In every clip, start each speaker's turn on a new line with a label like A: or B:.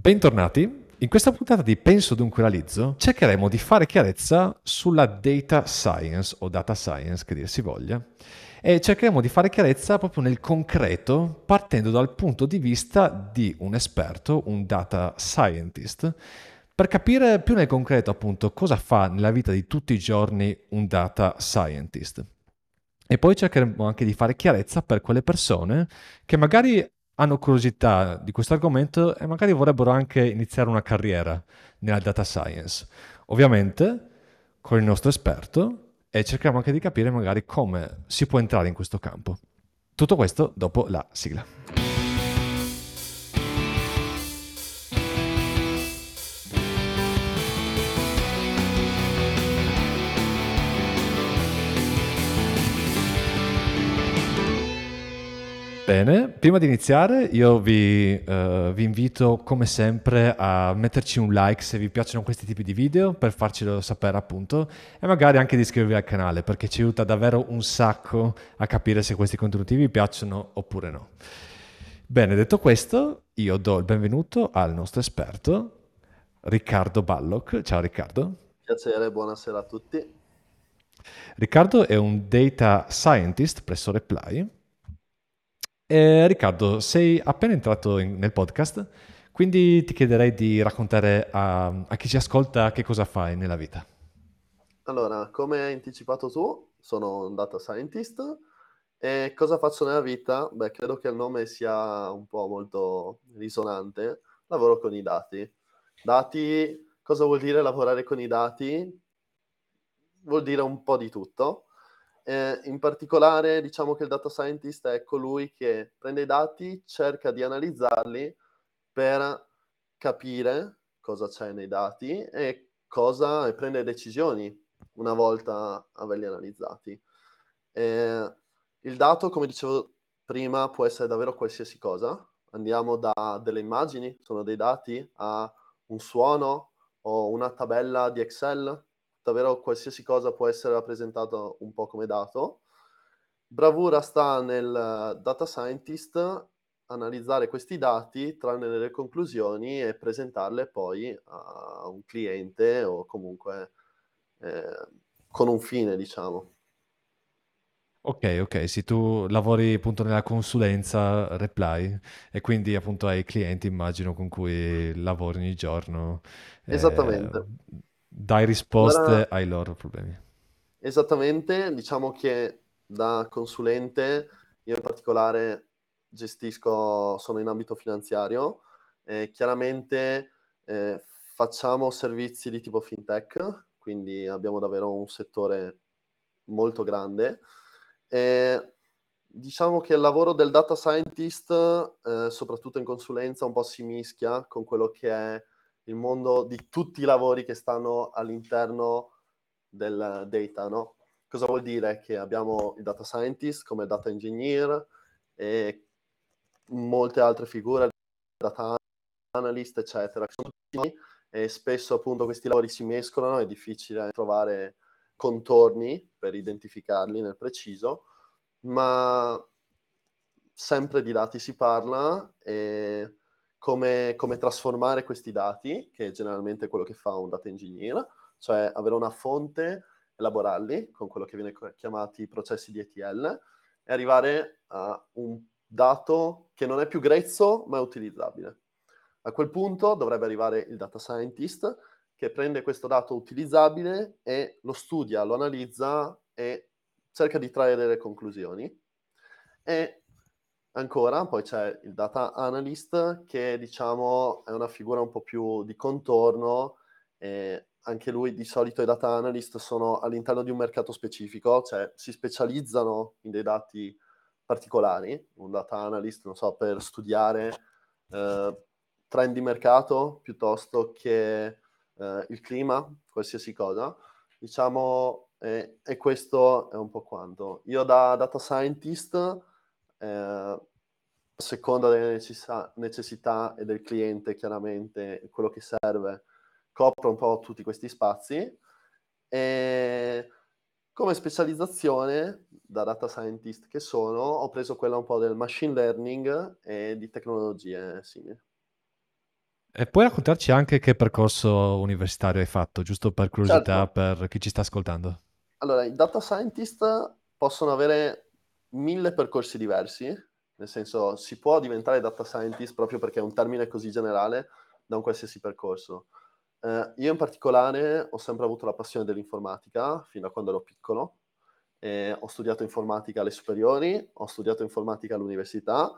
A: Bentornati. In questa puntata di Penso Dunque Realizzo cercheremo di fare chiarezza sulla data science o data science che dir si voglia e cercheremo di fare chiarezza proprio nel concreto partendo dal punto di vista di un esperto, un data scientist, per capire più nel concreto appunto cosa fa nella vita di tutti i giorni un data scientist. E poi cercheremo anche di fare chiarezza per quelle persone che magari hanno curiosità di questo argomento e magari vorrebbero anche iniziare una carriera nella data science. Ovviamente con il nostro esperto e cerchiamo anche di capire magari come si può entrare in questo campo. Tutto questo dopo la sigla. Bene, prima di iniziare io vi, uh, vi, invito come sempre a metterci un like se vi piacciono questi tipi di video per farcelo sapere appunto e magari anche di iscrivervi al canale perché ci aiuta davvero un sacco a capire se questi contenuti vi piacciono oppure no. Bene, detto questo, io do il benvenuto al nostro esperto Riccardo Ballock. Ciao Riccardo.
B: Piacere, buonasera a tutti.
A: Riccardo è un data scientist presso Reply eh, Riccardo, sei appena entrato in, nel podcast, quindi ti chiederei di raccontare a, a, chi ci ascolta che cosa fai nella vita.
B: Allora, come hai anticipato tu, sono un data scientist e cosa faccio nella vita? Beh, credo che il nome sia un po' molto risonante. Lavoro con i dati. Dati, cosa vuol dire lavorare con i dati? Vuol dire un po' di tutto eh, in particolare diciamo che il data scientist è colui che prende i dati, cerca di analizzarli per capire cosa c'è nei dati e cosa e prende decisioni una volta averli analizzati. Eh, il dato, come dicevo prima, può essere davvero qualsiasi cosa. Andiamo da delle immagini, sono dei dati, a un suono o una tabella di Excel, davvero qualsiasi cosa può essere rappresentata un po' come dato. Bravura sta nel data scientist analizzare questi dati, trarne delle conclusioni e presentarle poi a un cliente o comunque eh, con un fine, diciamo.
A: Ok, ok, se tu lavori appunto nella consulenza Reply e quindi appunto hai clienti, immagino, con cui lavori ogni giorno.
B: Esattamente.
A: Eh, dai risposte allora, ai loro problemi.
B: Esattamente, diciamo che da consulente io in particolare gestisco, sono in ambito finanziario e chiaramente eh, facciamo servizi di tipo fintech, quindi abbiamo davvero un settore molto grande. E diciamo che il lavoro del data scientist, eh, soprattutto in consulenza, un po' si mischia con quello che è il mondo di tutti i lavori che stanno all'interno del data, no? Cosa vuol dire? Che abbiamo il data scientist come data engineer e molte altre figure, data analyst, eccetera. E spesso appunto questi lavori si mescolano, è difficile trovare contorni per identificarli nel preciso, ma sempre di dati si parla e come, come, trasformare questi dati, che è generalmente quello che fa un data engineer, cioè avere una fonte, elaborarli con quello che viene chiamati processi di ETL e arrivare a un dato che non è più grezzo ma è utilizzabile. A quel punto dovrebbe arrivare il data scientist che prende questo dato utilizzabile e lo studia, lo analizza e cerca di trarre delle conclusioni. E Ancora, poi c'è il data analyst che diciamo è una figura un po' più di contorno, e anche lui di solito i data analyst sono all'interno di un mercato specifico, cioè si specializzano in dei dati particolari, un data analyst, non so, per studiare eh, trend di mercato piuttosto che eh, il clima, qualsiasi cosa. Diciamo, e questo è un po' quanto. Io da data scientist a seconda delle necessità, necessità e del cliente, chiaramente, quello che serve, copro un po' tutti questi spazi. E come specializzazione, da data scientist che sono, ho preso quella un po' del machine learning e di tecnologie simili.
A: E puoi raccontarci anche che percorso universitario hai fatto, giusto per curiosità,
B: Certo,
A: per chi ci sta ascoltando?
B: allora i data scientist possono avere mille percorsi diversi, nel senso si può diventare data scientist proprio perché è un termine così generale da un qualsiasi percorso. Eh, io in particolare ho sempre avuto la passione dell'informatica fin da quando ero piccolo. Eh, ho studiato informatica alle superiori, ho studiato informatica all'università,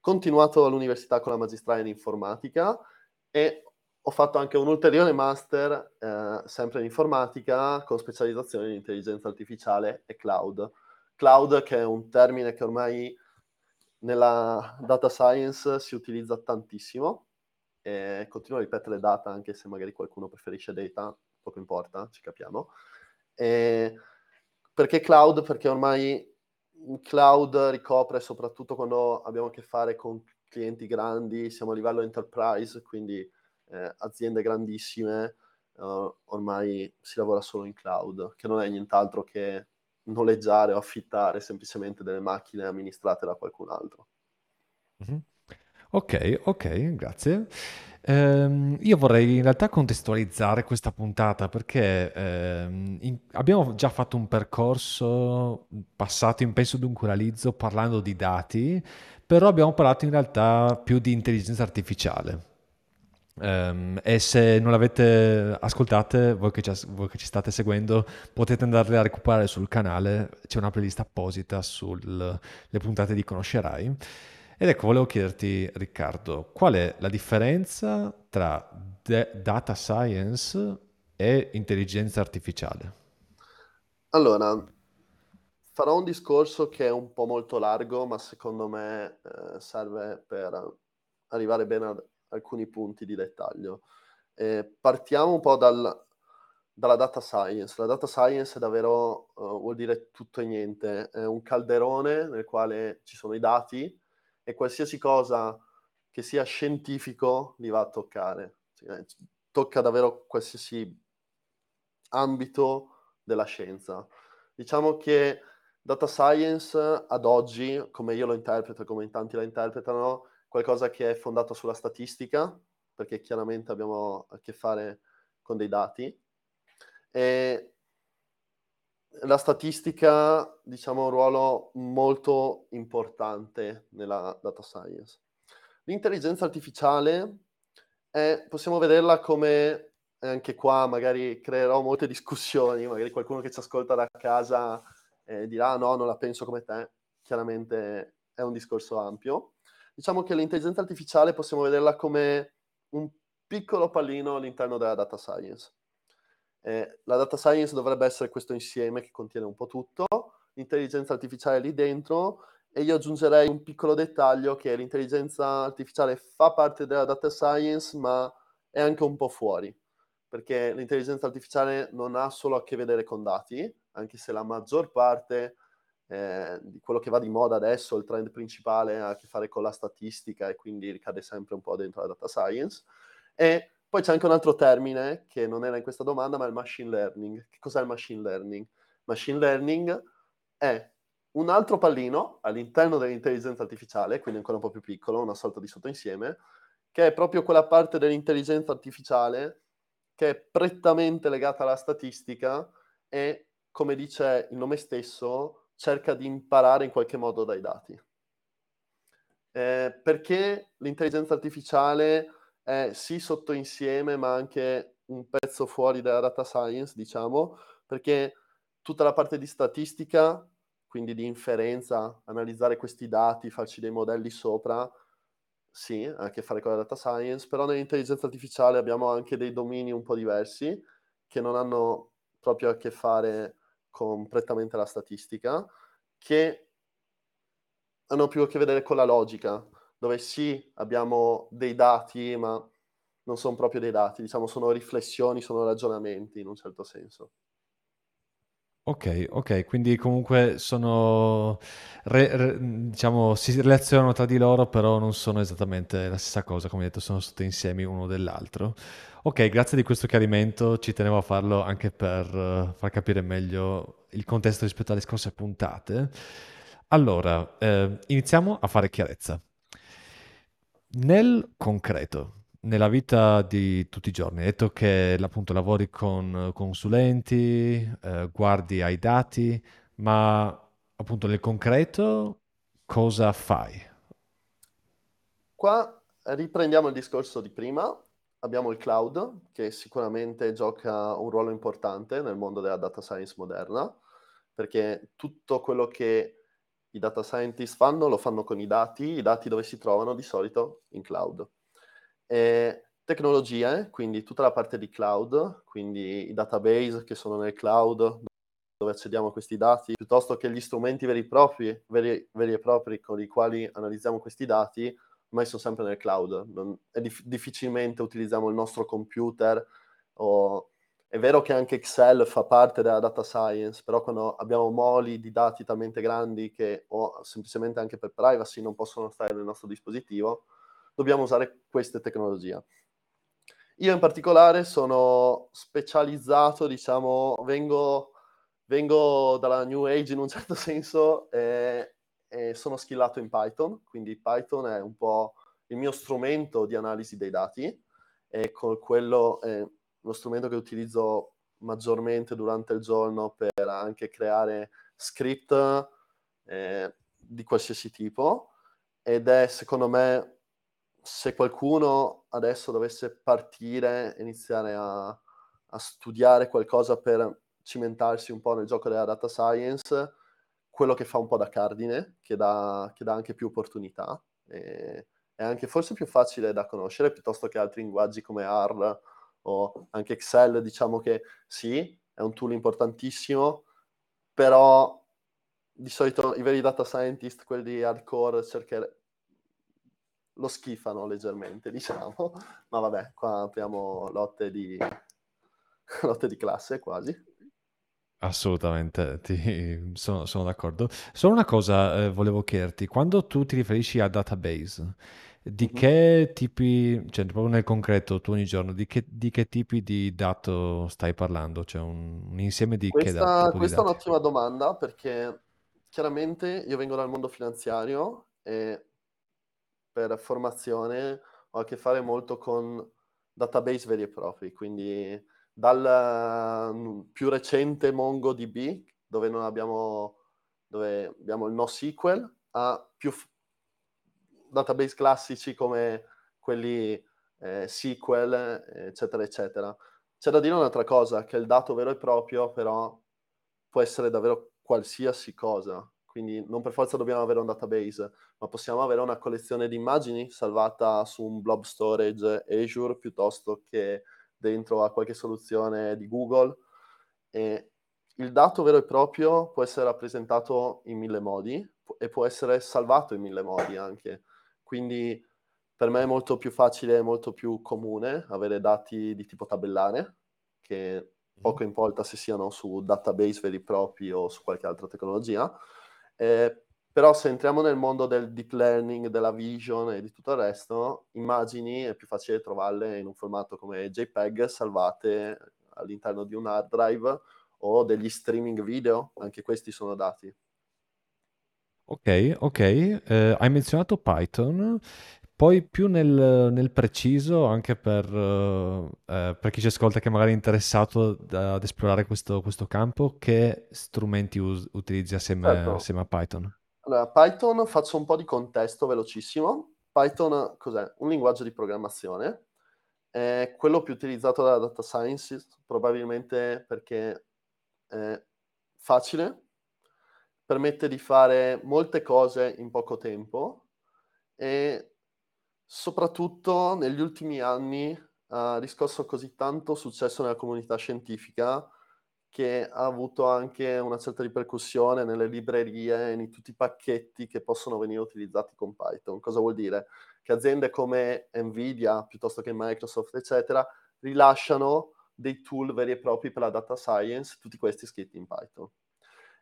B: continuato all'università con la magistrale in informatica e ho fatto anche un ulteriore master eh, sempre in informatica con specializzazione in intelligenza artificiale e cloud. Cloud che è un termine che ormai nella data science si utilizza tantissimo e continuo a ripetere data anche se magari qualcuno preferisce data, poco importa, ci capiamo. E perché cloud? Perché ormai cloud ricopre soprattutto quando abbiamo a che fare con clienti grandi, siamo a livello enterprise, quindi eh, aziende grandissime, uh, ormai si lavora solo in cloud, che non è nient'altro che noleggiare o affittare semplicemente delle macchine amministrate da qualcun altro.
A: Mhm. Ok, ok, grazie. Ehm, io vorrei in realtà contestualizzare questa puntata perché ehm, in- abbiamo già fatto un percorso passato in Penso Dunque Realizzo parlando di dati, però abbiamo parlato in realtà più di intelligenza artificiale. Ehm, e se non l'avete ascoltate, voi che, ci, voi che ci state seguendo, potete andarle a recuperare sul canale, c'è una playlist apposita sulle puntate di Conoscerai. Ed ecco, volevo chiederti, Riccardo, qual è la differenza tra de- data science e intelligenza artificiale?
B: Allora, farò un discorso che è un po' molto largo, ma secondo me eh, serve per arrivare bene a alcuni punti di dettaglio. Eh, partiamo un po' dal, dalla data science. La data science è davvero, uh, vuol dire tutto e niente, è un calderone nel quale ci sono i dati e qualsiasi cosa che sia scientifico li va a toccare. Cioè, tocca davvero qualsiasi ambito della scienza. Diciamo che data science ad oggi, come io lo interpreto, come in tanti la interpretano, qualcosa che è fondato sulla statistica, perché chiaramente abbiamo a che fare con dei dati. E la statistica, diciamo, ha un ruolo molto importante nella data science. L'intelligenza artificiale è, possiamo vederla come anche qua magari creerò molte discussioni, magari qualcuno che ci ascolta da casa eh, dirà no, non la penso come te, chiaramente è un discorso ampio. Diciamo che l'intelligenza artificiale possiamo vederla come un piccolo pallino all'interno della data science. Eh, la data science dovrebbe essere questo insieme che contiene un po' tutto, l'intelligenza artificiale lì dentro e io aggiungerei un piccolo dettaglio che l'intelligenza artificiale fa parte della data science ma è anche un po' fuori perché l'intelligenza artificiale non ha solo a che vedere con dati, anche se la maggior parte eh, quello che va di moda adesso, il trend principale ha a che fare con la statistica e quindi ricade sempre un po' dentro la data science. E poi c'è anche un altro termine che non era in questa domanda, ma è il machine learning. Che cos'è il machine learning? Machine learning è un altro pallino all'interno dell'intelligenza artificiale, quindi ancora un po' più piccolo, una sorta di sottoinsieme, che è proprio quella parte dell'intelligenza artificiale che è prettamente legata alla statistica e, come dice il nome stesso, cerca di imparare in qualche modo dai dati. Eh, perché l'intelligenza artificiale è sì sottoinsieme, ma anche un pezzo fuori dalla data science, diciamo, perché tutta la parte di statistica, quindi di inferenza, analizzare questi dati, farci dei modelli sopra, sì, ha a che fare con la data science, però nell'intelligenza artificiale abbiamo anche dei domini un po' diversi che non hanno proprio a che fare con prettamente la statistica, che hanno più a che vedere con la logica, dove sì, abbiamo dei dati, ma non sono proprio dei dati, diciamo sono riflessioni, sono ragionamenti in un certo senso.
A: Ok, ok, quindi comunque sono, re- re- diciamo, si relazionano tra di loro, però non sono esattamente la stessa cosa, come detto, sono sotto insiemi uno dell'altro. Ok, grazie di questo chiarimento, ci tenevo a farlo anche per eh, far capire meglio il contesto rispetto alle scorse puntate. Allora, eh, iniziamo a fare chiarezza. Nel concreto, nella vita di tutti i giorni, hai detto che appunto lavori con consulenti, eh, guardi ai dati, ma appunto nel concreto cosa fai?
B: Qua riprendiamo il discorso di prima. Abbiamo il cloud, che sicuramente gioca un ruolo importante nel mondo della data science moderna, perché tutto quello che i data scientist fanno lo fanno con i dati, i dati dove si trovano di solito in cloud. E tecnologie, quindi tutta la parte di cloud, quindi i database che sono nel cloud, dove accediamo a questi dati, piuttosto che gli strumenti veri e propri, veri, veri e propri con i quali analizziamo questi dati, ormai sono sempre nel cloud. Non, dif- difficilmente utilizziamo il nostro computer o è vero che anche Excel fa parte della data science, però quando abbiamo moli di dati talmente grandi che o semplicemente anche per privacy non possono stare nel nostro dispositivo, dobbiamo usare queste tecnologie. Io in particolare sono specializzato, diciamo, vengo, vengo dalla New Age in un certo senso e, e sono skillato in Python, quindi Python è un po' il mio strumento di analisi dei dati con quello... Eh, uno strumento che utilizzo maggiormente durante il giorno per anche creare script eh, di qualsiasi tipo ed è secondo me se qualcuno adesso dovesse partire iniziare a, a, studiare qualcosa per cimentarsi un po' nel gioco della data science, quello che fa un po' da cardine, che dà, che dà anche più opportunità, e, è anche forse più facile da conoscere piuttosto che altri linguaggi come R o anche Excel, diciamo che sì, è un tool importantissimo, però di solito i veri data scientist, quelli hardcore, cercare... lo schifano leggermente, diciamo. Ma vabbè, qua apriamo lotte di, lotte di classe quasi.
A: Assolutamente, ti- sono, sono d'accordo. Solo una cosa eh, volevo chiederti, quando tu ti riferisci a database, di
B: Mhm.
A: che tipi, cioè proprio nel concreto, tu ogni giorno, di che, di che tipi di dato stai parlando? Cioè un, un insieme di che
B: Questa,
A: tipo di
B: questa è
A: dati?
B: un'ottima domanda perché chiaramente io vengo dal mondo finanziario e per formazione ho a che fare molto con database veri e propri, quindi dal mm, più recente MongoDB, dove non abbiamo, dove abbiamo il NoSQL, a più f- database classici come quelli eh, SQL, eccetera, eccetera. C'è da dire un'altra cosa, che il dato vero e proprio però può essere davvero qualsiasi cosa, quindi non per forza dobbiamo avere un database, ma possiamo avere una collezione di immagini salvata su un blob storage Azure piuttosto che dentro a qualche soluzione di Google. E il dato vero e proprio può essere rappresentato in mille modi e può essere salvato in mille modi anche. Quindi per me è molto più facile e molto più comune avere dati di tipo tabellare, che poco importa se siano su database veri e propri o su qualche altra tecnologia. Eh, però se entriamo nel mondo del deep learning, della vision e di tutto il resto, immagini è più facile trovarle in un formato come JPEG salvate all'interno di un hard drive o degli streaming video, anche questi sono dati.
A: Ok, ok, eh, hai menzionato Python, poi più nel, nel preciso, anche per, eh, eh, per chi ci ascolta che magari è interessato da- ad esplorare questo, questo campo, che strumenti us- utilizzi assieme,
B: Certo.
A: assieme a Python?
B: Allora, Python faccio un po' di contesto velocissimo. Python cos'è? Un linguaggio di programmazione. È quello più utilizzato dalla data science, probabilmente perché è facile, permette di fare molte cose in poco tempo e soprattutto negli ultimi anni ha riscosso così tanto successo nella comunità scientifica che ha avuto anche una certa ripercussione nelle librerie e in tutti i pacchetti che possono venire utilizzati con Python. Cosa vuol dire? Che aziende come Nvidia, piuttosto che Microsoft, eccetera, rilasciano dei tool veri e propri per la data science, tutti questi scritti in Python.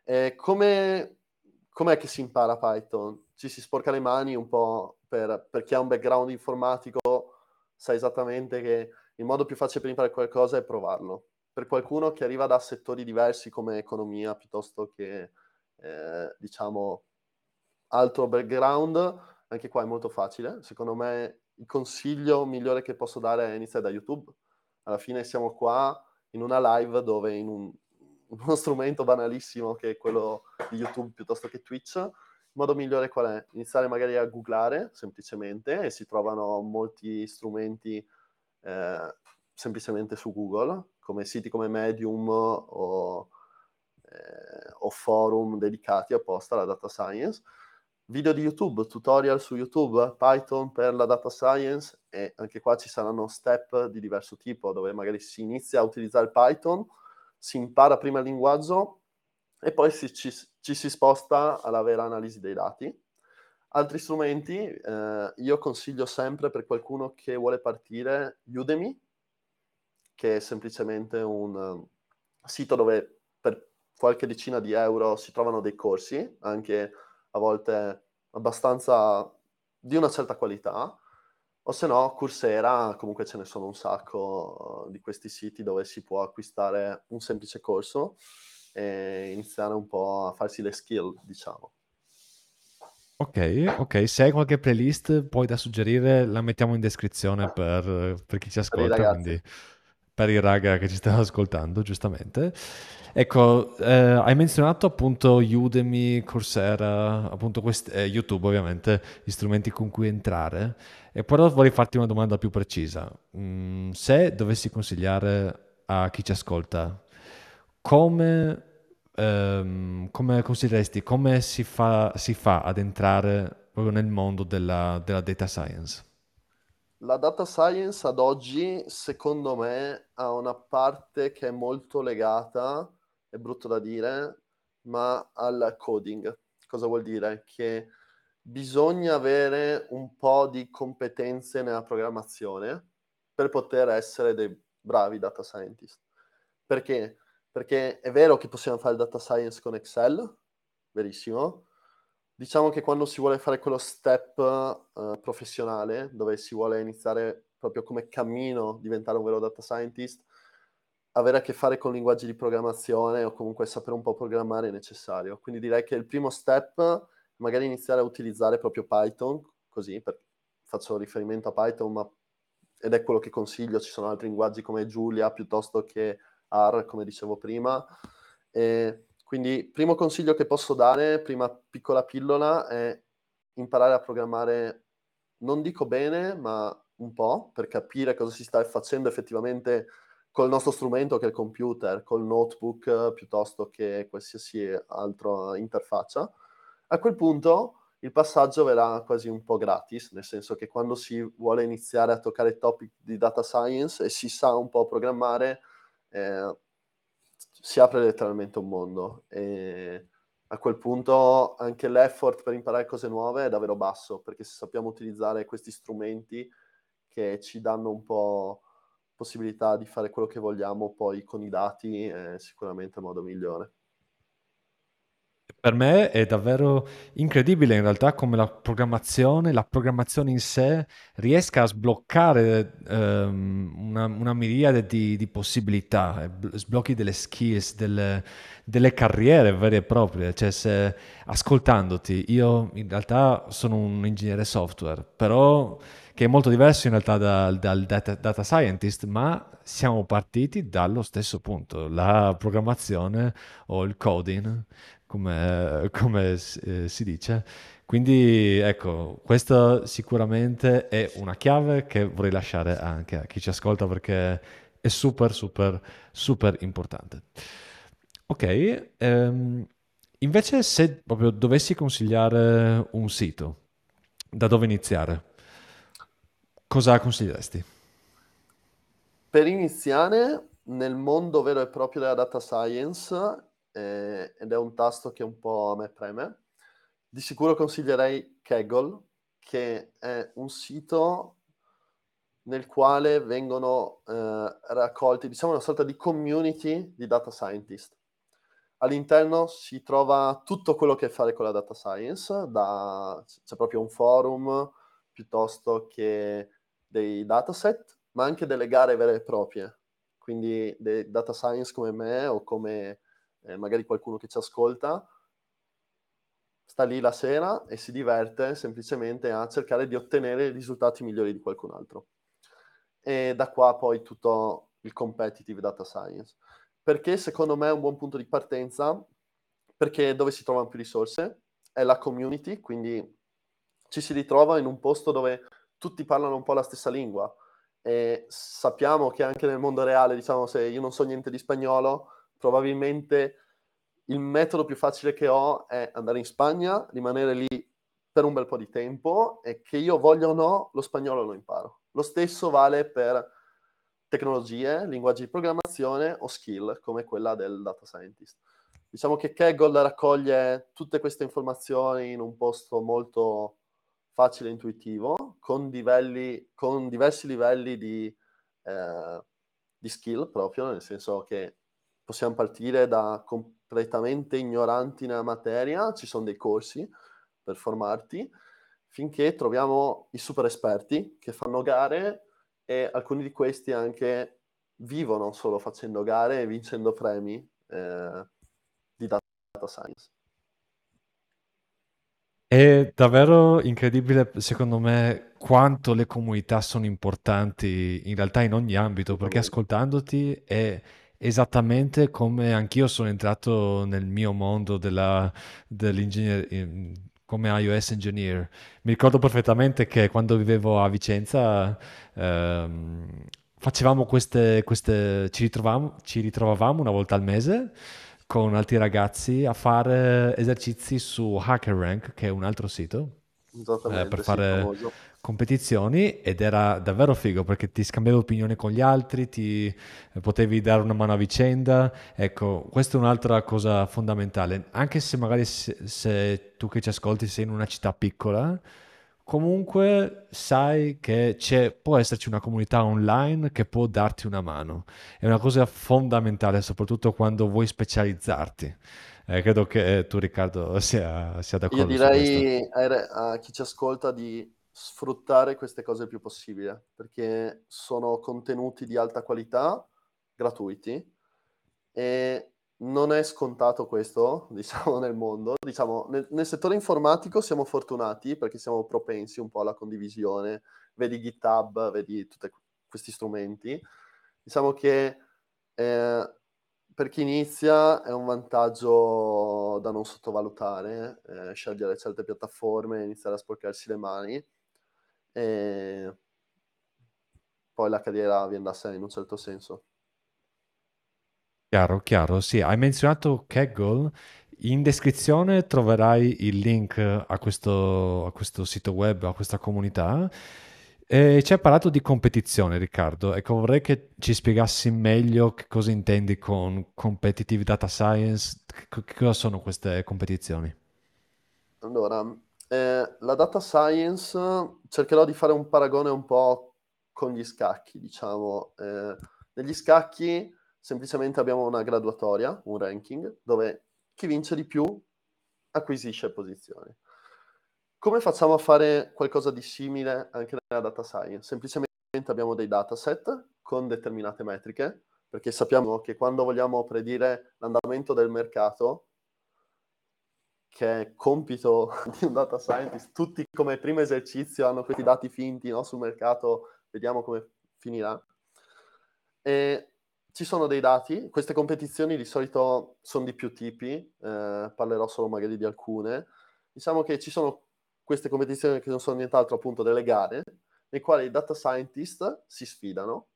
B: E come, com'è che si impara Python? Ci si sporca le mani un po' per, per chi ha un background informatico, sa esattamente che il modo più facile per imparare qualcosa è provarlo per qualcuno che arriva da settori diversi come economia piuttosto che, eh, diciamo, altro background, anche qua è molto facile. Secondo me il consiglio migliore che posso dare è iniziare da YouTube. Alla fine siamo qua in una live dove in un, uno strumento banalissimo che è quello di YouTube piuttosto che Twitch, il modo migliore qual è? Iniziare magari a googlare semplicemente e si trovano molti strumenti eh, semplicemente su Google, come siti come Medium o, eh, o forum dedicati apposta alla data science video di YouTube, tutorial su YouTube, Python per la data science e anche qua ci saranno step di diverso tipo dove magari si inizia a utilizzare Python, si impara prima il linguaggio e poi si, ci, ci, si sposta alla vera analisi dei dati. Altri strumenti, eh, io consiglio sempre per qualcuno che vuole partire Udemy, che è semplicemente un uh, sito dove per qualche decina di euro si trovano dei corsi, anche a volte abbastanza di una certa qualità, o se no Coursera, comunque ce ne sono un sacco uh, di questi siti dove si può acquistare un semplice corso e iniziare un po' a farsi le skill, diciamo.
A: Ok, ok, se hai qualche playlist poi da suggerire la mettiamo in descrizione per, per chi ci ascolta, quindi per i raga che ci stanno ascoltando, giustamente. Ecco, eh, hai menzionato appunto Udemy, Coursera, appunto questi, eh, YouTube ovviamente, gli strumenti con cui entrare. E però vorrei farti una domanda più precisa. Mm, se dovessi consigliare a chi ci ascolta, come, ehm, come consiglieresti, come si fa, si fa, ad entrare proprio nel mondo della, della data science?
B: La data science ad oggi, secondo me, ha una parte che è molto legata è brutto da dire, ma al coding. Cosa vuol dire? Che bisogna avere un po' di competenze nella programmazione per poter essere dei bravi data scientist. Perché? Perché è vero che possiamo fare data science con Excel, verissimo. Diciamo che quando si vuole fare quello step uh, professionale, dove si vuole iniziare proprio come cammino diventare un vero data scientist, avere a che fare con linguaggi di programmazione o comunque sapere un po' programmare è necessario. Quindi direi che il primo step magari iniziare a utilizzare proprio Python, così, faccio riferimento a Python, ma, ed è quello che consiglio, ci sono altri linguaggi come Julia piuttosto che R, come dicevo prima. E quindi primo consiglio che posso dare, prima piccola pillola, è imparare a programmare, non dico bene, ma un po', per capire cosa si sta facendo effettivamente col nostro strumento che è il computer, col notebook piuttosto che qualsiasi altra interfaccia, a quel punto il passaggio verrà quasi un po' gratis, nel senso che quando si vuole iniziare a toccare topic di data science e si sa un po' programmare, eh, si apre letteralmente un mondo e a quel punto anche l'effort per imparare cose nuove è davvero basso, perché se sappiamo utilizzare questi strumenti che ci danno un po' possibilità di fare quello che vogliamo poi con i dati è sicuramente il modo migliore.
A: Per me è davvero incredibile in realtà come la programmazione, la programmazione in sé riesca a sbloccare um, una, una, miriade di, di, possibilità, sblocchi delle skills, delle, delle, carriere vere e proprie. Cioè, se ascoltandoti, io in realtà sono un ingegnere software, però che è molto diverso in realtà dal, dal data, data, scientist, ma siamo partiti dallo stesso punto, la programmazione o il coding, come, come eh, si dice. Quindi ecco, questa sicuramente è una chiave che vorrei lasciare anche a chi ci ascolta perché è super, super, super importante. Ok, ehm, invece se proprio dovessi consigliare un sito, da dove iniziare? Cosa consiglieresti?
B: Per iniziare, nel mondo vero e proprio della data science, eh, ed è un tasto che un po' a me preme, di sicuro consiglierei Kaggle, che è un sito nel quale vengono eh, raccolti, diciamo, una sorta di community di data scientist. All'interno si trova tutto quello che ha a fare con la data science, da, c'è proprio un forum piuttosto che dei dataset, ma anche delle gare vere e proprie. Quindi dei data science come me o come eh, magari qualcuno che ci ascolta sta lì la sera e si diverte semplicemente a cercare di ottenere risultati migliori di qualcun altro. E da qua poi tutto il competitive data science. Perché secondo me è un buon punto di partenza? Perché dove si trovano più risorse? È la community, quindi ci si ritrova in un posto dove tutti parlano un po' la stessa lingua e sappiamo che anche nel mondo reale, diciamo, se io non so niente di spagnolo, probabilmente il metodo più facile che ho è andare in Spagna, rimanere lì per un bel po' di tempo e che io voglia o no, lo spagnolo lo imparo. Lo stesso vale per tecnologie, linguaggi di programmazione o skill come quella del data scientist. Diciamo che Kaggle raccoglie tutte queste informazioni in un posto molto facile e intuitivo, con, livelli, con diversi livelli di, eh, di, skill proprio, nel senso che possiamo partire da completamente ignoranti nella materia, ci sono dei corsi per formarti, finché troviamo i super esperti che fanno gare e alcuni di questi anche vivono solo facendo gare e vincendo premi eh, di data science.
A: È davvero incredibile, secondo me, quanto le comunità sono importanti in realtà in ogni ambito, perché ascoltandoti è esattamente come anch'io sono entrato nel mio mondo della, dell'ingegneria come iOS engineer. Mi ricordo perfettamente che quando vivevo a Vicenza ehm, facevamo queste, queste ci, ritrovavamo, ci ritrovavamo una volta al mese con altri ragazzi a fare esercizi su HackerRank, che è un altro sito, eh, per fare competizioni ed era davvero figo perché ti scambiavi opinioni con gli altri, ti eh, potevi dare una mano a vicenda. Ecco, questa è un'altra cosa fondamentale. Anche se magari se, se tu che ci ascolti sei in una città piccola, comunque sai che può esserci una comunità online che può darti una mano. È una cosa fondamentale, soprattutto quando vuoi specializzarti. Eh, credo che tu, Riccardo, sia, sia d'accordo.
B: Io direi a chi ci ascolta di sfruttare queste cose il più possibile, perché sono contenuti di alta qualità, gratuiti, e non è scontato questo, diciamo, nel mondo. Diciamo, nel, nel, settore informatico siamo fortunati perché siamo propensi un po' alla condivisione. Vedi GitHub, vedi tutti questi strumenti. Diciamo che eh, per chi inizia è un vantaggio da non sottovalutare, eh, scegliere certe piattaforme, iniziare a sporcarsi le mani e poi la carriera da sé in un certo senso.
A: Chiaro, chiaro, sì. Hai menzionato Kaggle. In descrizione troverai il link a questo, a questo sito web, a questa comunità. E ci hai parlato di competizione, Riccardo. Ecco, vorrei che ci spiegassi meglio che cosa intendi con competitive data science, che cosa sono queste competizioni.
B: Allora, eh, la data science cercherò di fare un paragone un po' con gli scacchi, diciamo. Eh, negli scacchi semplicemente abbiamo una graduatoria, un ranking, dove chi vince di più acquisisce posizioni. Come facciamo a fare qualcosa di simile anche nella data science? Semplicemente abbiamo dei dataset con determinate metriche, perché sappiamo che quando vogliamo predire l'andamento del mercato, che è compito di un data scientist, tutti come primo esercizio hanno questi dati finti no, sul mercato, vediamo come finirà. E ci sono dei dati, queste competizioni di solito sono di più tipi, eh, parlerò solo magari di alcune. Diciamo che ci sono queste competizioni che non sono nient'altro appunto delle gare, nei quali i data scientist si sfidano.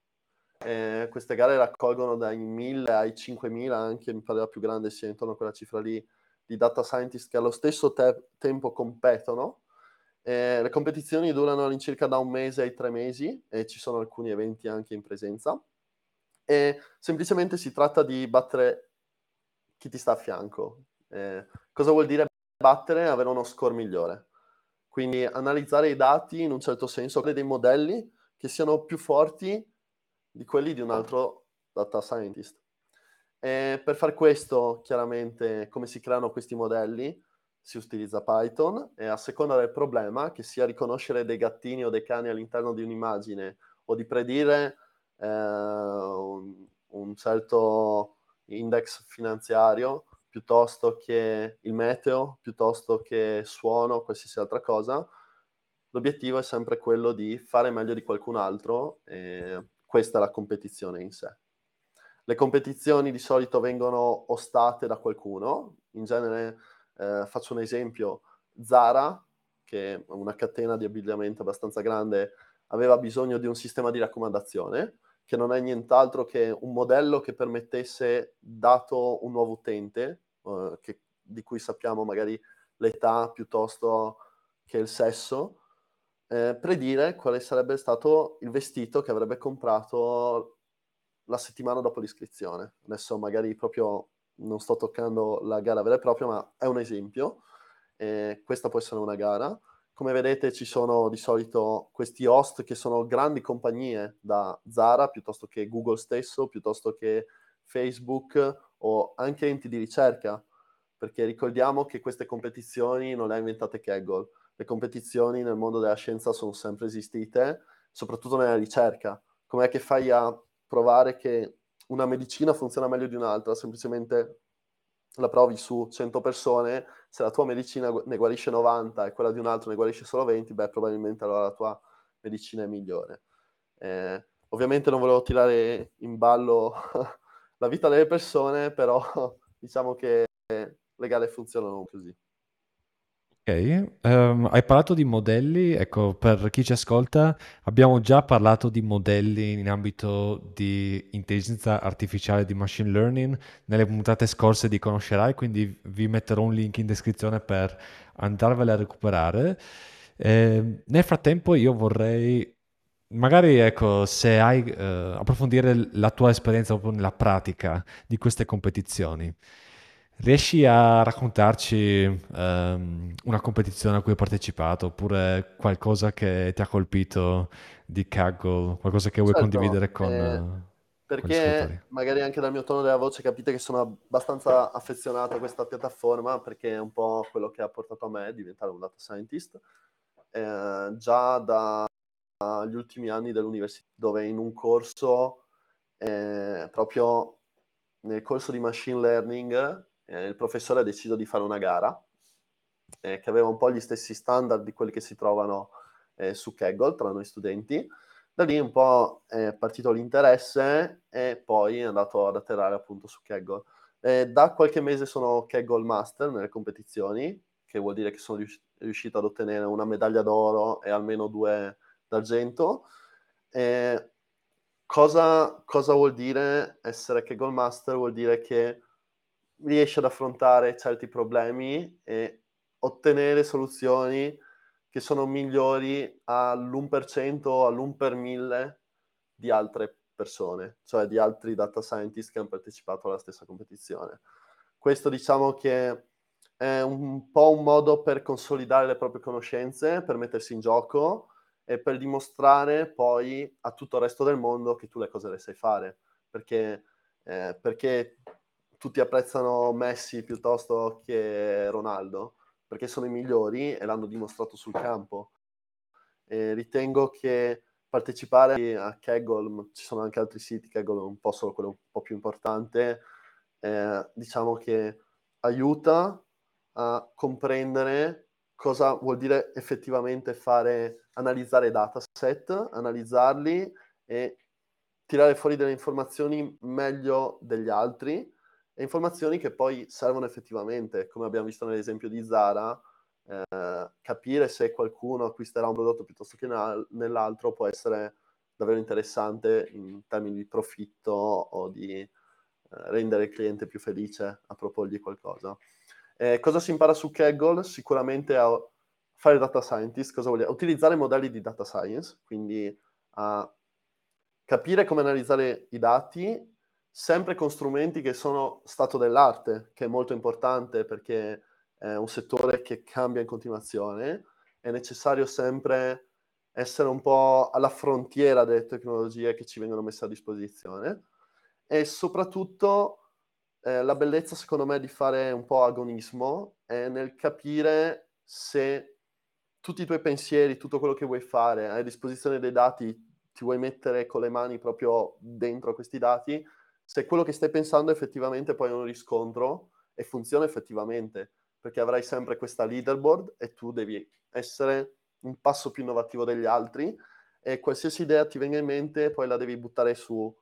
B: Eh, queste gare raccolgono dai 1000 ai 5000, anche mi pare la più grande sia intorno a quella cifra lì, di data scientist che allo stesso te- tempo competono. Eh, le competizioni durano all'incirca da un mese ai tre mesi e ci sono alcuni eventi anche in presenza e semplicemente si tratta di battere chi ti sta a fianco. Eh, cosa vuol dire battere? Avere uno score migliore. Quindi analizzare i dati in un certo senso, dei modelli che siano più forti di quelli di un altro data scientist. E per far questo, chiaramente, come si creano questi modelli? Si utilizza Python e a seconda del problema, che sia riconoscere dei gattini o dei cani all'interno di un'immagine o di predire eh, un, un certo index finanziario piuttosto che il meteo, piuttosto che suono, qualsiasi altra cosa, l'obiettivo è sempre quello di fare meglio di qualcun altro e questa è la competizione in sé. Le competizioni di solito vengono ostate da qualcuno, in genere eh, faccio un esempio, Zara, che è una catena di abbigliamento abbastanza grande, aveva bisogno di un sistema di raccomandazione, che non è nient'altro che un modello che permettesse, dato un nuovo utente, eh, che, di cui sappiamo magari l'età piuttosto che il sesso, eh, predire quale sarebbe stato il vestito che avrebbe comprato la settimana dopo l'iscrizione. Adesso magari proprio non sto toccando la gara vera e propria, ma è un esempio. Eh, questa può essere una gara. Come vedete ci sono di solito questi host che sono grandi compagnie da Zara, piuttosto che Google stesso, piuttosto che Facebook o anche enti di ricerca, perché ricordiamo che queste competizioni non le ha inventate Kaggle le competizioni nel mondo della scienza sono sempre esistite, soprattutto nella ricerca. Com'è che fai a provare che una medicina funziona meglio di un'altra? Semplicemente la provi su 100 persone, se la tua medicina ne guarisce 90 e quella di un altro ne guarisce solo 20, beh, probabilmente allora la tua medicina è migliore. Eh, ovviamente non volevo tirare in ballo la vita delle persone, però diciamo che le gare funzionano così.
A: Ok, ehm, hai parlato di modelli, ecco, per chi ci ascolta, abbiamo già parlato di modelli in ambito di intelligenza artificiale, di machine learning, nelle puntate scorse di Conoscerai, quindi vi metterò un link in descrizione per andarvele a recuperare. Eh, nel frattempo io vorrei, magari, ecco, se hai, eh, approfondire la tua esperienza proprio nella pratica di queste competizioni. Riesci a raccontarci um, una competizione a cui hai partecipato oppure qualcosa che ti ha colpito di Kaggle, qualcosa che vuoi certo, condividere con, eh,
B: perché con magari anche dal mio tono della voce capite che sono abbastanza affezionato a questa piattaforma perché è un po' quello che ha portato a me a diventare un data scientist. Eh, già dagli ultimi anni dell'università dove in un corso eh, proprio nel corso di machine learning eh, il professore ha deciso di fare una gara eh, che aveva un po' gli stessi standard di quelli che si trovano eh, su Kaggle tra noi studenti. Da lì un po' è partito l'interesse e poi è andato ad atterrare appunto su Kaggle. Eh, da qualche mese sono Kaggle Master nelle competizioni, che vuol dire che sono rius- riuscito ad ottenere una medaglia d'oro e almeno due d'argento. Eh, cosa, cosa vuol dire essere Kaggle Master? Vuol dire che riesce ad affrontare certi problemi e ottenere soluzioni che sono migliori all'1% o all'1 per 1000 di altre persone, cioè di altri data scientist che hanno partecipato alla stessa competizione. Questo diciamo che è un po' un modo per consolidare le proprie conoscenze, per mettersi in gioco e per dimostrare poi a tutto il resto del mondo che tu le cose le sai fare. Perché, eh, perché tutti apprezzano Messi piuttosto che Ronaldo, perché sono i migliori e l'hanno dimostrato sul campo. E ritengo che partecipare a Kaggle, ci sono anche altri siti, Kaggle è un po' solo quello un po' più importante, eh, diciamo che aiuta a comprendere cosa vuol dire effettivamente fare, analizzare dataset, analizzarli e tirare fuori delle informazioni meglio degli altri e informazioni che poi servono effettivamente, come abbiamo visto nell'esempio di Zara, eh, capire se qualcuno acquisterà un prodotto piuttosto che nell'altro può essere davvero interessante in termini di profitto o di eh, rendere il cliente più felice a proporgli qualcosa. Eh, cosa si impara su Kaggle? Sicuramente a fare data scientist, cosa vuol dire? Utilizzare modelli di data science, quindi a capire come analizzare i dati sempre con strumenti che sono stato dell'arte, che è molto importante perché è un settore che cambia in continuazione, è necessario sempre essere un po' alla frontiera delle tecnologie che ci vengono messe a disposizione e soprattutto eh, la bellezza secondo me di fare un po' agonismo è nel capire se tutti i tuoi pensieri, tutto quello che vuoi fare, hai a disposizione dei dati, ti vuoi mettere con le mani proprio dentro questi dati, se quello che stai pensando effettivamente poi ha un riscontro e funziona effettivamente, perché avrai sempre questa leaderboard e tu devi essere un passo più innovativo degli altri e qualsiasi idea ti venga in mente poi la devi buttare su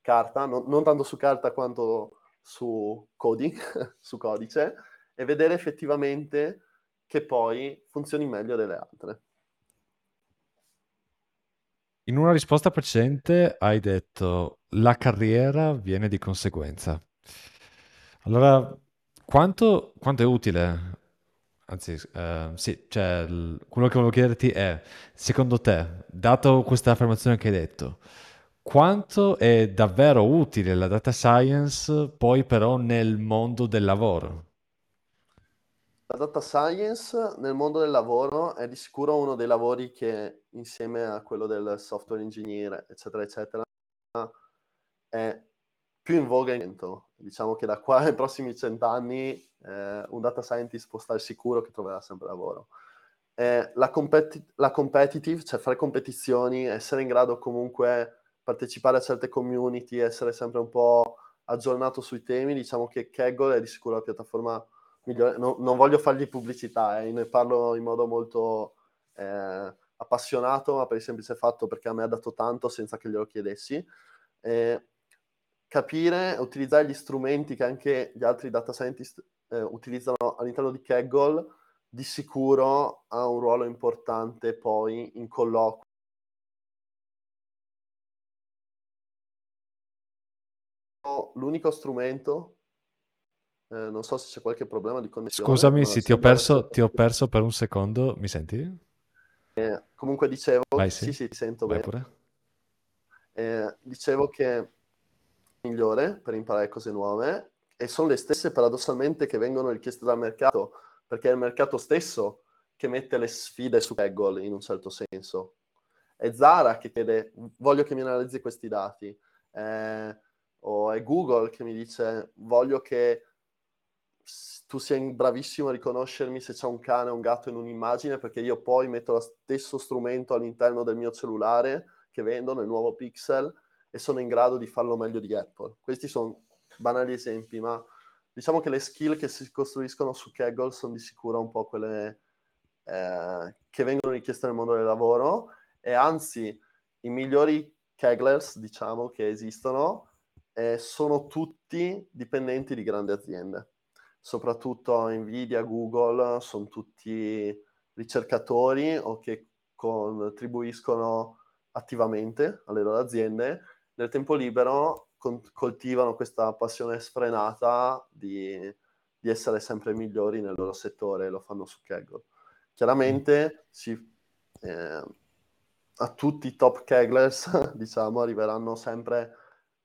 B: carta, non, non tanto su carta quanto su coding, su codice, e vedere effettivamente che poi funzioni meglio delle altre.
A: In una risposta precedente hai detto la carriera viene di conseguenza. Allora, quanto, quanto è utile? Anzi, eh, sì, cioè, l- quello che volevo chiederti è, secondo te, dato questa affermazione che hai detto, quanto è davvero utile la data science poi però nel mondo del lavoro?
B: La data science nel mondo del lavoro è di sicuro uno dei lavori che insieme a quello del software engineer, eccetera, eccetera, è più in voga in momento. Diciamo che da qua ai prossimi cent'anni eh, un data scientist può stare sicuro che troverà sempre lavoro. Eh, la, competi- la competitive, cioè fare competizioni, essere in grado comunque partecipare a certe community, essere sempre un po' aggiornato sui temi, diciamo che Kaggle è di sicuro la piattaforma migliore. No, non voglio fargli pubblicità, eh, ne parlo in modo molto eh, appassionato, ma per il semplice fatto perché a me ha dato tanto senza che glielo chiedessi. Eh, capire utilizzare gli strumenti che anche gli altri data scientist eh, utilizzano all'interno di Kaggle, di sicuro ha un ruolo importante poi in colloqui. L'unico strumento eh, non so se c'è qualche problema di connessione.
A: Scusami, sì, ti ho, perso, ti ho, perso, per un secondo. Mi senti?
B: Eh, comunque dicevo...
A: Vai,
B: sì. sì, sì, ti sento
A: Vai
B: bene. Eh, dicevo che è migliore per imparare cose nuove e sono le stesse paradossalmente che vengono richieste dal mercato, perché è il mercato stesso che mette le sfide su Kaggle in un certo senso. È Zara che chiede voglio che mi analizzi questi dati, eh, o è Google che mi dice voglio che tu sei bravissimo a riconoscermi se c'è un cane o un gatto in un'immagine, perché io poi metto lo stesso strumento all'interno del mio cellulare che vendono, il nuovo Pixel, e sono in grado di farlo meglio di Apple. Questi sono banali esempi, ma diciamo che le skill che si costruiscono su Kaggle sono di sicuro un po' quelle eh, che vengono richieste nel mondo del lavoro, e anzi i migliori Kagglers, diciamo, che esistono, eh, sono tutti dipendenti di grandi aziende soprattutto Nvidia, Google, sono tutti ricercatori o che contribuiscono attivamente alle loro aziende, nel tempo libero con- coltivano questa passione sfrenata di, di, essere sempre migliori nel loro settore e lo fanno su Kaggle. Chiaramente si, eh, a tutti i top Kagglers, diciamo, arriveranno sempre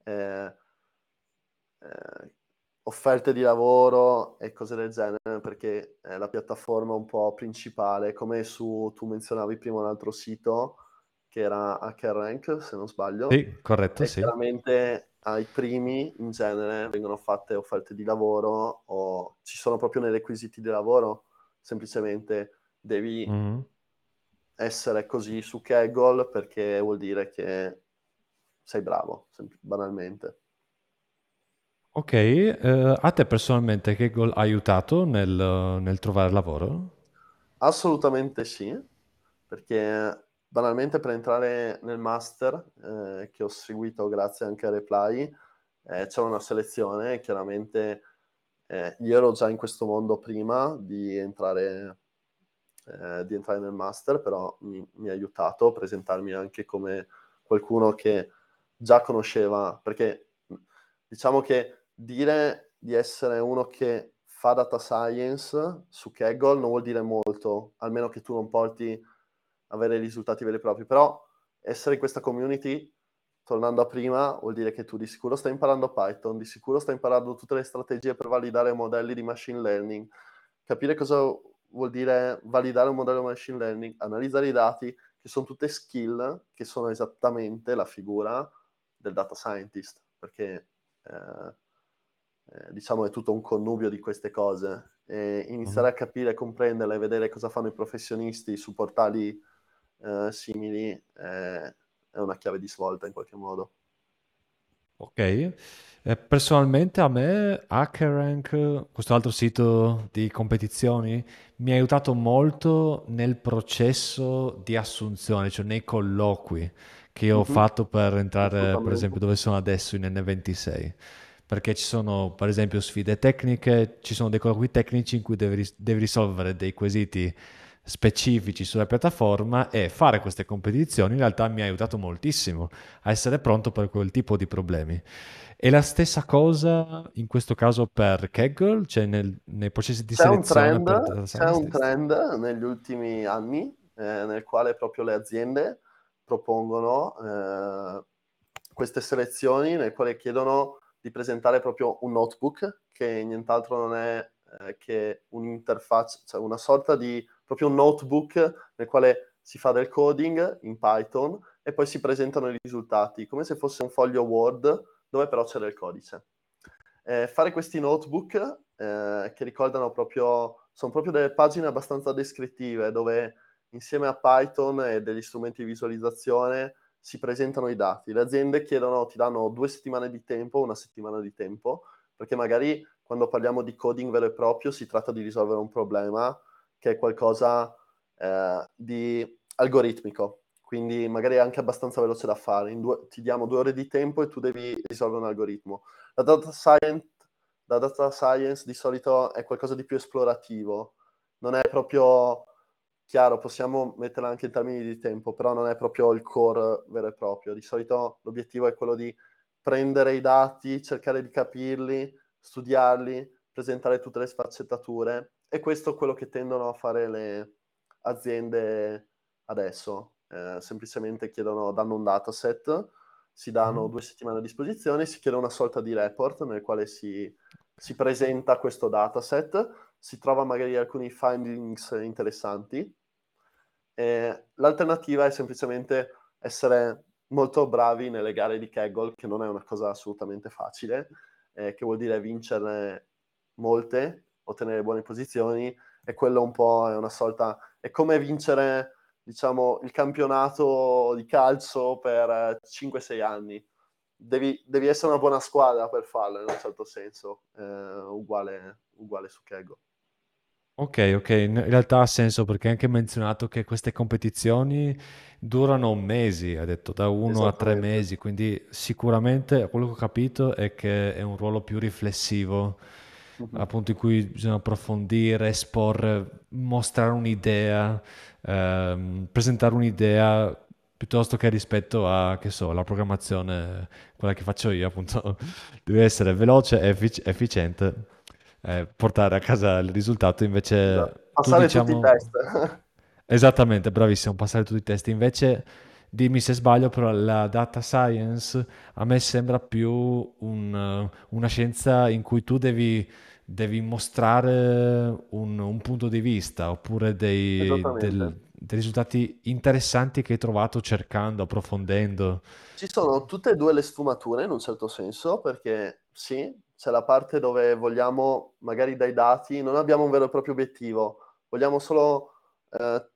B: eh, eh, offerte di lavoro e cose del genere, perché è la piattaforma un po' principale, come su, tu menzionavi prima un altro sito, che era HackerRank, se non sbaglio.
A: Sì, corretto, sì.
B: Chiaramente ai primi, in genere, vengono fatte offerte di lavoro o ci sono proprio nei requisiti di lavoro, semplicemente devi mm-hmm. essere così su Kaggle perché vuol dire che sei bravo, banalmente.
A: Ok, eh, a te personalmente che gol ha aiutato nel, nel trovare lavoro?
B: Assolutamente sì, perché banalmente per entrare nel master eh, che ho seguito grazie anche a Reply eh, c'è una selezione, chiaramente eh, io ero già in questo mondo prima di entrare, eh, di entrare nel master, però mi, mi, ha aiutato a presentarmi anche come qualcuno che già conosceva, perché diciamo che dire di essere uno che fa data science su Kaggle non vuol dire molto, almeno che tu non porti avere risultati veri e propri, però essere in questa community, tornando a prima, vuol dire che tu di sicuro stai imparando Python, di sicuro stai imparando tutte le strategie per validare modelli di machine learning, capire cosa vuol dire validare un modello di machine learning, analizzare i dati, che sono tutte skill che sono esattamente la figura del data scientist, perché eh, eh, diciamo è tutto un connubio di queste cose e iniziare mm-hmm. a capire, comprenderle, vedere cosa fanno i professionisti su portali eh, simili eh, è una chiave di svolta in qualche modo.
A: Ok, Eh, personalmente a me HackerRank, questo altro sito di competizioni, mi ha aiutato molto nel processo di assunzione, cioè nei colloqui che ho
B: Mhm,
A: fatto per entrare, per esempio, dove sono adesso in N26. Perché ci sono, per esempio, sfide tecniche, ci sono dei colloqui tecnici in cui devi, devi risolvere dei quesiti specifici sulla piattaforma e fare queste competizioni in realtà mi ha aiutato moltissimo a essere pronto per quel tipo di problemi. E la stessa cosa in questo caso per Kaggle, cioè nel- nei processi di
B: C'è un
A: selezione per
B: trend,
A: data
B: c'è un trend negli ultimi anni eh, nel quale proprio le aziende propongono eh, queste selezioni nel quale chiedono di presentare proprio un notebook che nient'altro non è eh, che un'interfaccia, cioè una sorta di proprio un notebook nel quale si fa del coding in Python e poi si presentano i risultati, come se fosse un foglio Word dove però c'era il codice. Eh, fare questi notebook eh, che ricordano proprio, sono proprio delle pagine abbastanza descrittive dove insieme a Python e degli strumenti di visualizzazione si presentano i dati. Le aziende chiedono, ti danno due settimane di tempo, una settimana di tempo, perché magari quando parliamo di coding vero e proprio si tratta di risolvere un problema che è qualcosa eh, di algoritmico, quindi magari è anche abbastanza veloce da fare. Due, ti diamo due ore di tempo e tu devi risolvere un algoritmo. La data science, la data science di solito è qualcosa di più esplorativo, non è proprio chiaro, possiamo metterla anche in termini di tempo, però non è proprio il core vero e proprio. Di solito l'obiettivo è quello di prendere i dati, cercare di capirli, studiarli, presentare tutte le sfaccettature e questo è quello che tendono a fare le aziende adesso. Eh, semplicemente chiedono, danno un dataset, si danno
A: Mhm.
B: due settimane a disposizione, si chiede una sorta di report nel quale si, si presenta questo dataset, si trova magari alcuni findings interessanti. E l'alternativa è semplicemente essere molto bravi nelle gare di Kaggle, che non è una cosa assolutamente facile, eh, che vuol dire vincere molte, ottenere buone posizioni, e quello un po' è una sorta, è come vincere, diciamo, il campionato di calcio per 5-6 anni. Devi, devi essere una buona squadra per farlo, in un certo senso, eh, uguale, uguale su Kaggle.
A: Ok, ok, in in realtà ha senso perché hai anche menzionato che queste competizioni durano mesi, ha detto da uno a tre
B: Esattamente.
A: mesi, quindi sicuramente quello che ho capito è che è un ruolo più riflessivo,
B: Mhm.
A: appunto in cui bisogna approfondire, esporre, mostrare un'idea, ehm, presentare un'idea piuttosto che rispetto a, che so, la programmazione, quella che faccio io, appunto, deve essere veloce e effic- efficiente eh, portare a casa il risultato, invece
B: Esatto.
A: tu
B: Passare tutti i
A: diciamo
B: test.
A: esattamente, bravissimo, passare tutti i test, invece dimmi se sbaglio, però la data science a me sembra più un, una scienza in cui tu devi, devi mostrare un, un punto di vista oppure dei, del- dei risultati interessanti che hai trovato cercando, approfondendo.
B: Ci sono tutte e due le sfumature in un certo senso, perché sì, c'è la parte dove vogliamo, magari dai dati, non abbiamo un vero e proprio obiettivo, vogliamo solo eh,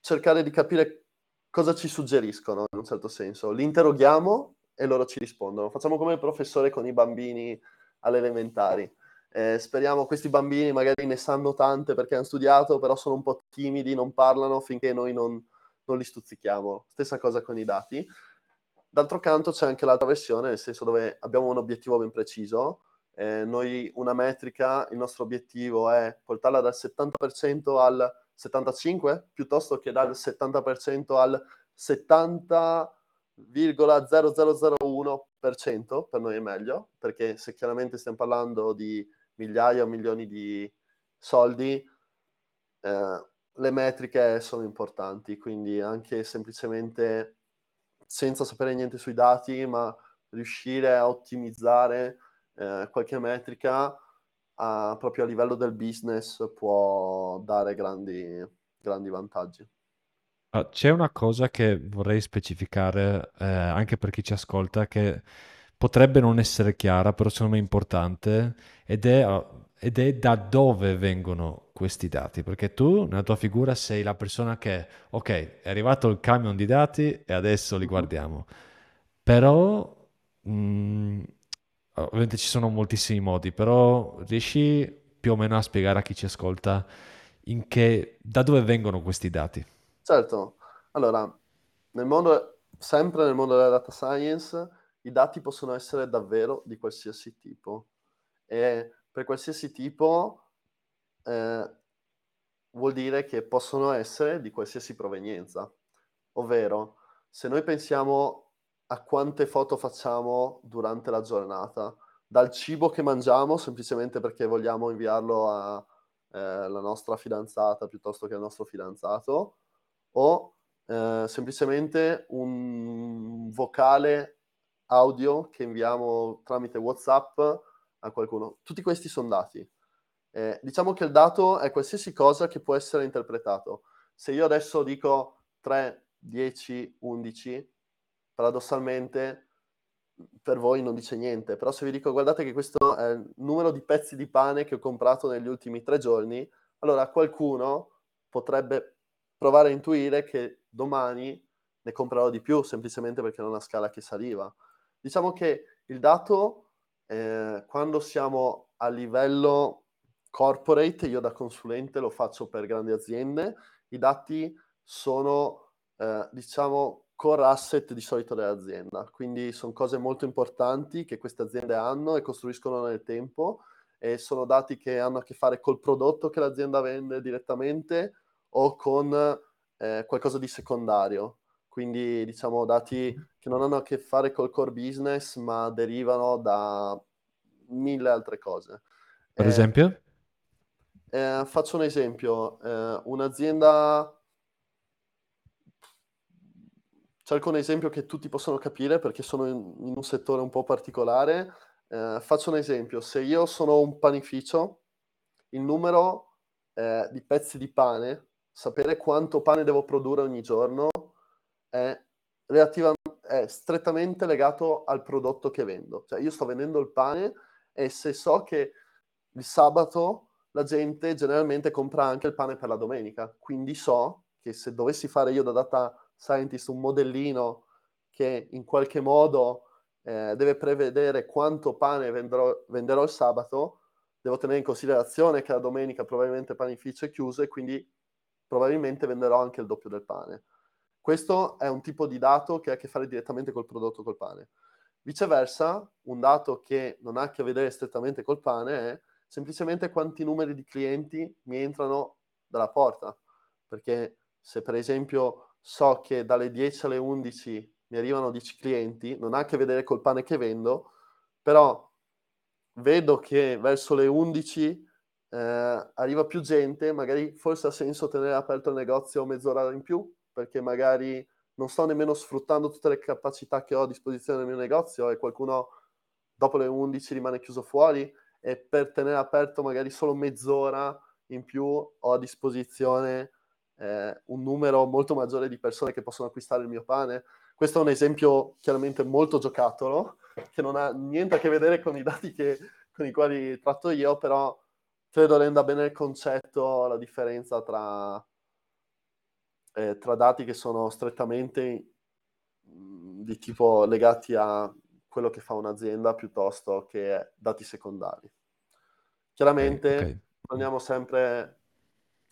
B: cercare di capire cosa ci suggeriscono in un certo senso. Li interroghiamo e loro ci rispondono. Facciamo come il professore con i bambini alle elementari. Eh, speriamo questi bambini magari ne sanno tante perché hanno studiato, però sono un po' timidi, non parlano finché noi non, non li stuzzichiamo. Stessa cosa con i dati. D'altro canto c'è anche l'altra versione, nel senso dove abbiamo un obiettivo ben preciso. Eh, noi una metrica, il nostro obiettivo è portarla dal 70% al 75% piuttosto che dal 70% al 70,0001%, per noi è meglio, perché se chiaramente stiamo parlando di migliaia o milioni di soldi, eh, le metriche sono importanti, quindi anche semplicemente senza sapere niente sui dati, ma riuscire a ottimizzare eh, qualche metrica a, proprio a livello del business può dare grandi, grandi vantaggi.
A: Ah, C'è una cosa che vorrei specificare eh, anche per chi ci ascolta che potrebbe non essere chiara, però secondo me è importante ed è, ah, ed è da dove vengono questi dati, perché tu nella tua figura sei la persona che, ok, è arrivato il camion di dati e adesso li
B: Mhm.
A: guardiamo, però mh, ovviamente ci sono moltissimi modi, però riesci più o meno a spiegare a chi ci ascolta che, da dove vengono questi dati?
B: Certo, allora, nel mondo, sempre nel mondo della data science, i dati possono essere davvero di qualsiasi tipo. E per qualsiasi tipo eh, vuol dire che possono essere di qualsiasi provenienza, ovvero se noi pensiamo a quante foto facciamo durante la giornata, dal cibo che mangiamo semplicemente perché vogliamo inviarlo alla eh, nostra fidanzata piuttosto che al nostro fidanzato, o eh, semplicemente un vocale audio che inviamo tramite WhatsApp a qualcuno. Tutti questi sono dati. Eh, diciamo che il dato è qualsiasi cosa che può essere interpretato. Se io adesso dico 3, 10, 11, paradossalmente per voi non dice niente, però se vi dico guardate che questo è il numero di pezzi di pane che ho comprato negli ultimi tre giorni, allora qualcuno potrebbe provare a intuire che domani ne comprerò di più semplicemente perché non ha scala che saliva. Diciamo che il dato, eh, quando siamo a livello corporate, io da consulente lo faccio per grandi aziende, i dati sono, eh, diciamo, core asset di solito dell'azienda, quindi sono cose molto importanti che queste aziende hanno e costruiscono nel tempo e sono dati che hanno a che fare col prodotto che l'azienda vende direttamente o con eh, qualcosa di secondario, quindi diciamo dati che non hanno a che fare col core business ma derivano da mille altre cose.
A: Per eh, esempio?
B: Eh, faccio un esempio, eh, un'azienda, cerco un esempio che tutti possono capire perché sono in, in un settore un po' particolare. Eh, faccio un esempio, se io sono un panificio, il numero eh, di pezzi di pane, sapere quanto pane devo produrre ogni giorno è, è strettamente legato al prodotto che vendo. Cioè io sto vendendo il pane e se so che il sabato la gente generalmente compra anche il pane per la domenica. Quindi so che se dovessi fare io da data scientist un modellino che in qualche modo eh, deve prevedere quanto pane venderò, venderò, il sabato, devo tenere in considerazione che la domenica probabilmente il panificio è chiuso e quindi probabilmente venderò anche il doppio del pane. Questo è un tipo di dato che ha a che fare direttamente col prodotto col pane. Viceversa, un dato che non ha a che vedere strettamente col pane è semplicemente quanti numeri di clienti mi entrano dalla porta. Perché se per esempio so che dalle 10 alle 11 mi arrivano 10 clienti, non ha a che vedere col pane che vendo, però vedo che verso le 11 eh, arriva più gente, magari forse ha senso tenere aperto il negozio mezz'ora in più, perché magari non sto nemmeno sfruttando tutte le capacità che ho a disposizione nel mio negozio e qualcuno dopo le 11 rimane chiuso fuori e per tenere aperto magari solo mezz'ora in più ho a disposizione eh, un numero molto maggiore di persone che possono acquistare il mio pane. Questo è un esempio chiaramente molto giocattolo, che non ha niente a che vedere con i dati che, con i quali tratto io, però credo renda bene il concetto, la differenza tra, eh, tra dati che sono strettamente mh, di tipo legati a quello che fa un'azienda piuttosto che dati secondari. Chiaramente okay, okay. torniamo sempre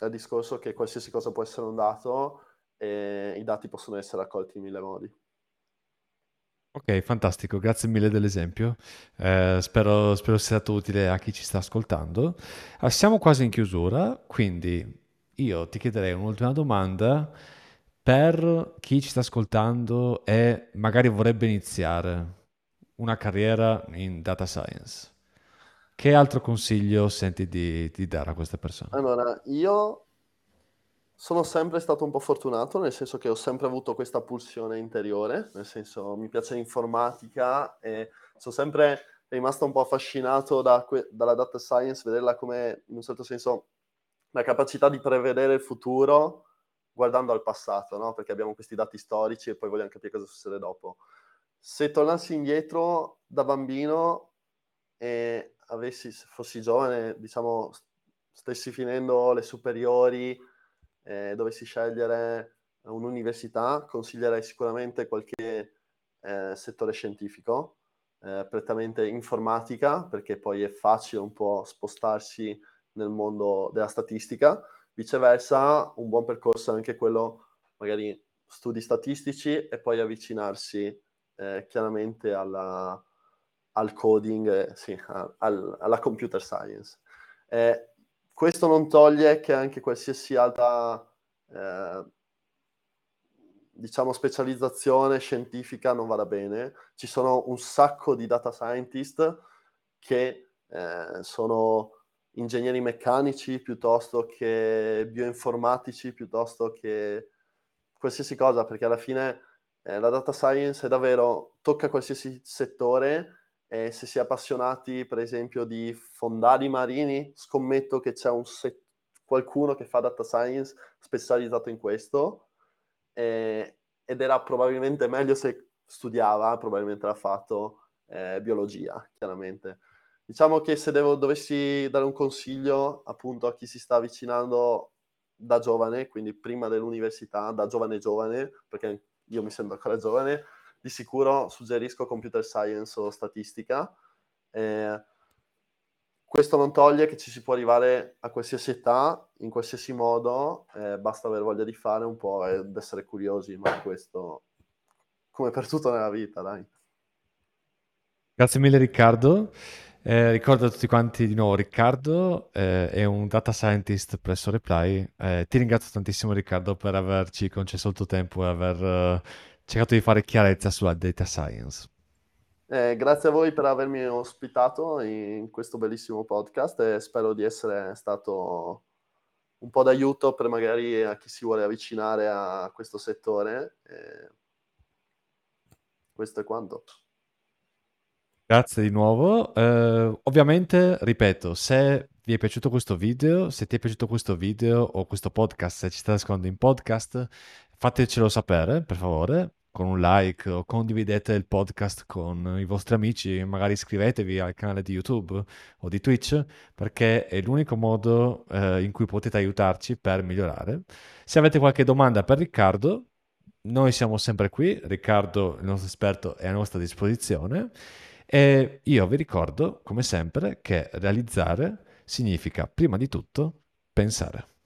B: al discorso che qualsiasi cosa può essere un dato e i dati possono essere raccolti in mille modi.
A: Ok, fantastico, grazie mille dell'esempio. Eh, spero, spero, sia stato utile a chi ci sta ascoltando. Ah, siamo quasi in chiusura, quindi io ti chiederei un'ultima domanda per chi ci sta ascoltando e magari vorrebbe iniziare una carriera in data science. Che altro consiglio senti di, di dare a queste persone?
B: Allora, io sono sempre stato un po' fortunato, nel senso che ho sempre avuto questa pulsione interiore, nel senso mi piace l'informatica e sono sempre rimasto un po' affascinato da que- dalla data science, vederla come, in un certo senso, la capacità di prevedere il futuro guardando al passato, no? Perché abbiamo questi dati storici e poi vogliamo capire cosa succede dopo se tornassi indietro da bambino e avessi, se fossi giovane, diciamo, stessi finendo le superiori e dovessi scegliere un'università, consiglierei sicuramente qualche eh, settore scientifico, eh, prettamente informatica, perché poi è facile un po' spostarsi nel mondo della statistica. Viceversa, un buon percorso è anche quello, magari studi statistici e poi avvicinarsi eh, chiaramente alla, al coding, eh, sì, al, alla computer science. Eh, questo non toglie che anche qualsiasi altra eh, diciamo, specializzazione scientifica non vada bene. Ci sono un sacco di data scientist che eh, sono ingegneri meccanici piuttosto che bioinformatici, piuttosto che qualsiasi cosa, perché alla fine eh, la data science è davvero, tocca qualsiasi settore e se si è appassionati per esempio di fondali marini, scommetto che c'è set- qualcuno che fa data science specializzato in questo eh, ed era probabilmente meglio se studiava, probabilmente l'ha fatto eh, biologia, chiaramente. Diciamo che se devo, dovessi dare un consiglio appunto a chi si sta avvicinando da giovane, quindi prima dell'università, da giovane giovane, perché io mi sento ancora giovane, di sicuro suggerisco computer science o statistica. Eh, questo non toglie che ci si può arrivare a qualsiasi età, in qualsiasi modo, eh, basta aver voglia di fare un po' ed essere curiosi, ma questo come per tutto nella vita, dai.
A: Grazie mille Riccardo. Eh, ricordo a tutti quanti di nuovo Riccardo, eh, è un data scientist presso Reply. Eh, ti ringrazio tantissimo Riccardo per averci concesso il tuo tempo e aver eh, cercato di fare chiarezza sulla data science.
B: Eh, grazie a voi per avermi ospitato in questo bellissimo podcast e spero di essere stato un po' d'aiuto per magari a chi si vuole avvicinare a questo settore. E questo è quanto.
A: Grazie di nuovo. Eh, ovviamente, ripeto, se vi è piaciuto questo video, se ti è piaciuto questo video o questo podcast, se ci state ascoltando in podcast, fatecelo sapere, per favore con un like o condividete il podcast con i vostri amici, magari iscrivetevi al canale di YouTube o di Twitch perché è l'unico modo eh, in cui potete aiutarci per migliorare. Se avete qualche domanda per Riccardo, noi siamo sempre qui, Riccardo, il nostro esperto, è a nostra disposizione e io vi ricordo, come sempre, che realizzare significa prima di tutto pensare.